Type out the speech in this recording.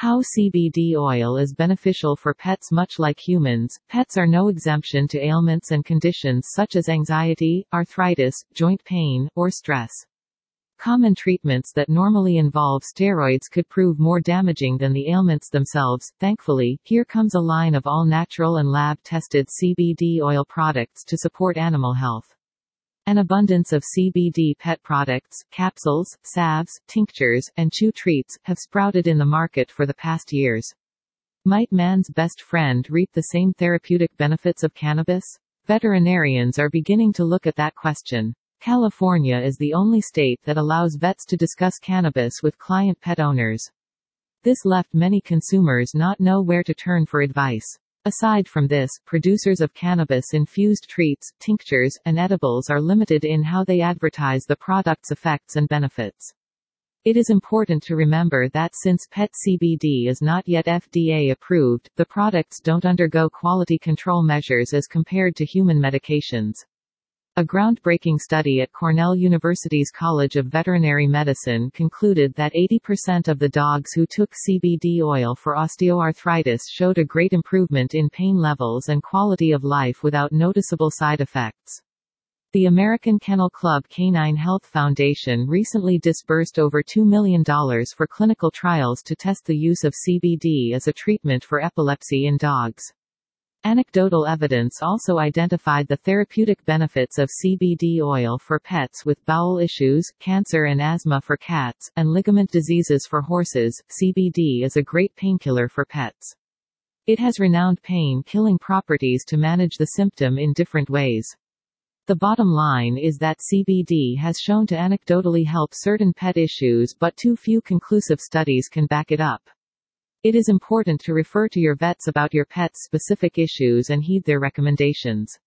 How CBD oil is beneficial for pets Much like humans, pets are no exemption to ailments and conditions such as anxiety, arthritis, joint pain, or stress. Common treatments that normally involve steroids could prove more damaging than the ailments themselves. Thankfully, here comes a line of all natural and lab tested CBD oil products to support animal health. An abundance of CBD pet products, capsules, salves, tinctures, and chew treats, have sprouted in the market for the past years. Might man's best friend reap the same therapeutic benefits of cannabis? Veterinarians are beginning to look at that question. California is the only state that allows vets to discuss cannabis with client pet owners. This left many consumers not know where to turn for advice. Aside from this, producers of cannabis-infused treats, tinctures, and edibles are limited in how they advertise the product's effects and benefits. It is important to remember that since PET CBD is not yet FDA approved, the products don't undergo quality control measures as compared to human medications. A groundbreaking study at Cornell University's College of Veterinary Medicine concluded that 80% of the dogs who took CBD oil for osteoarthritis showed a great improvement in pain levels and quality of life without noticeable side effects. The American Kennel Club Canine Health Foundation recently disbursed over $2 million for clinical trials to test the use of CBD as a treatment for epilepsy in dogs. Anecdotal evidence also identified the therapeutic benefits of CBD oil for pets with bowel issues, cancer and asthma for cats, and ligament diseases for horses. CBD is a great painkiller for pets. It has renowned pain-killing properties to manage the symptom in different ways. The bottom line is that CBD has shown to anecdotally help certain pet issues but too few conclusive studies can back it up. It is important to refer to your vets about your pet's specific issues and heed their recommendations.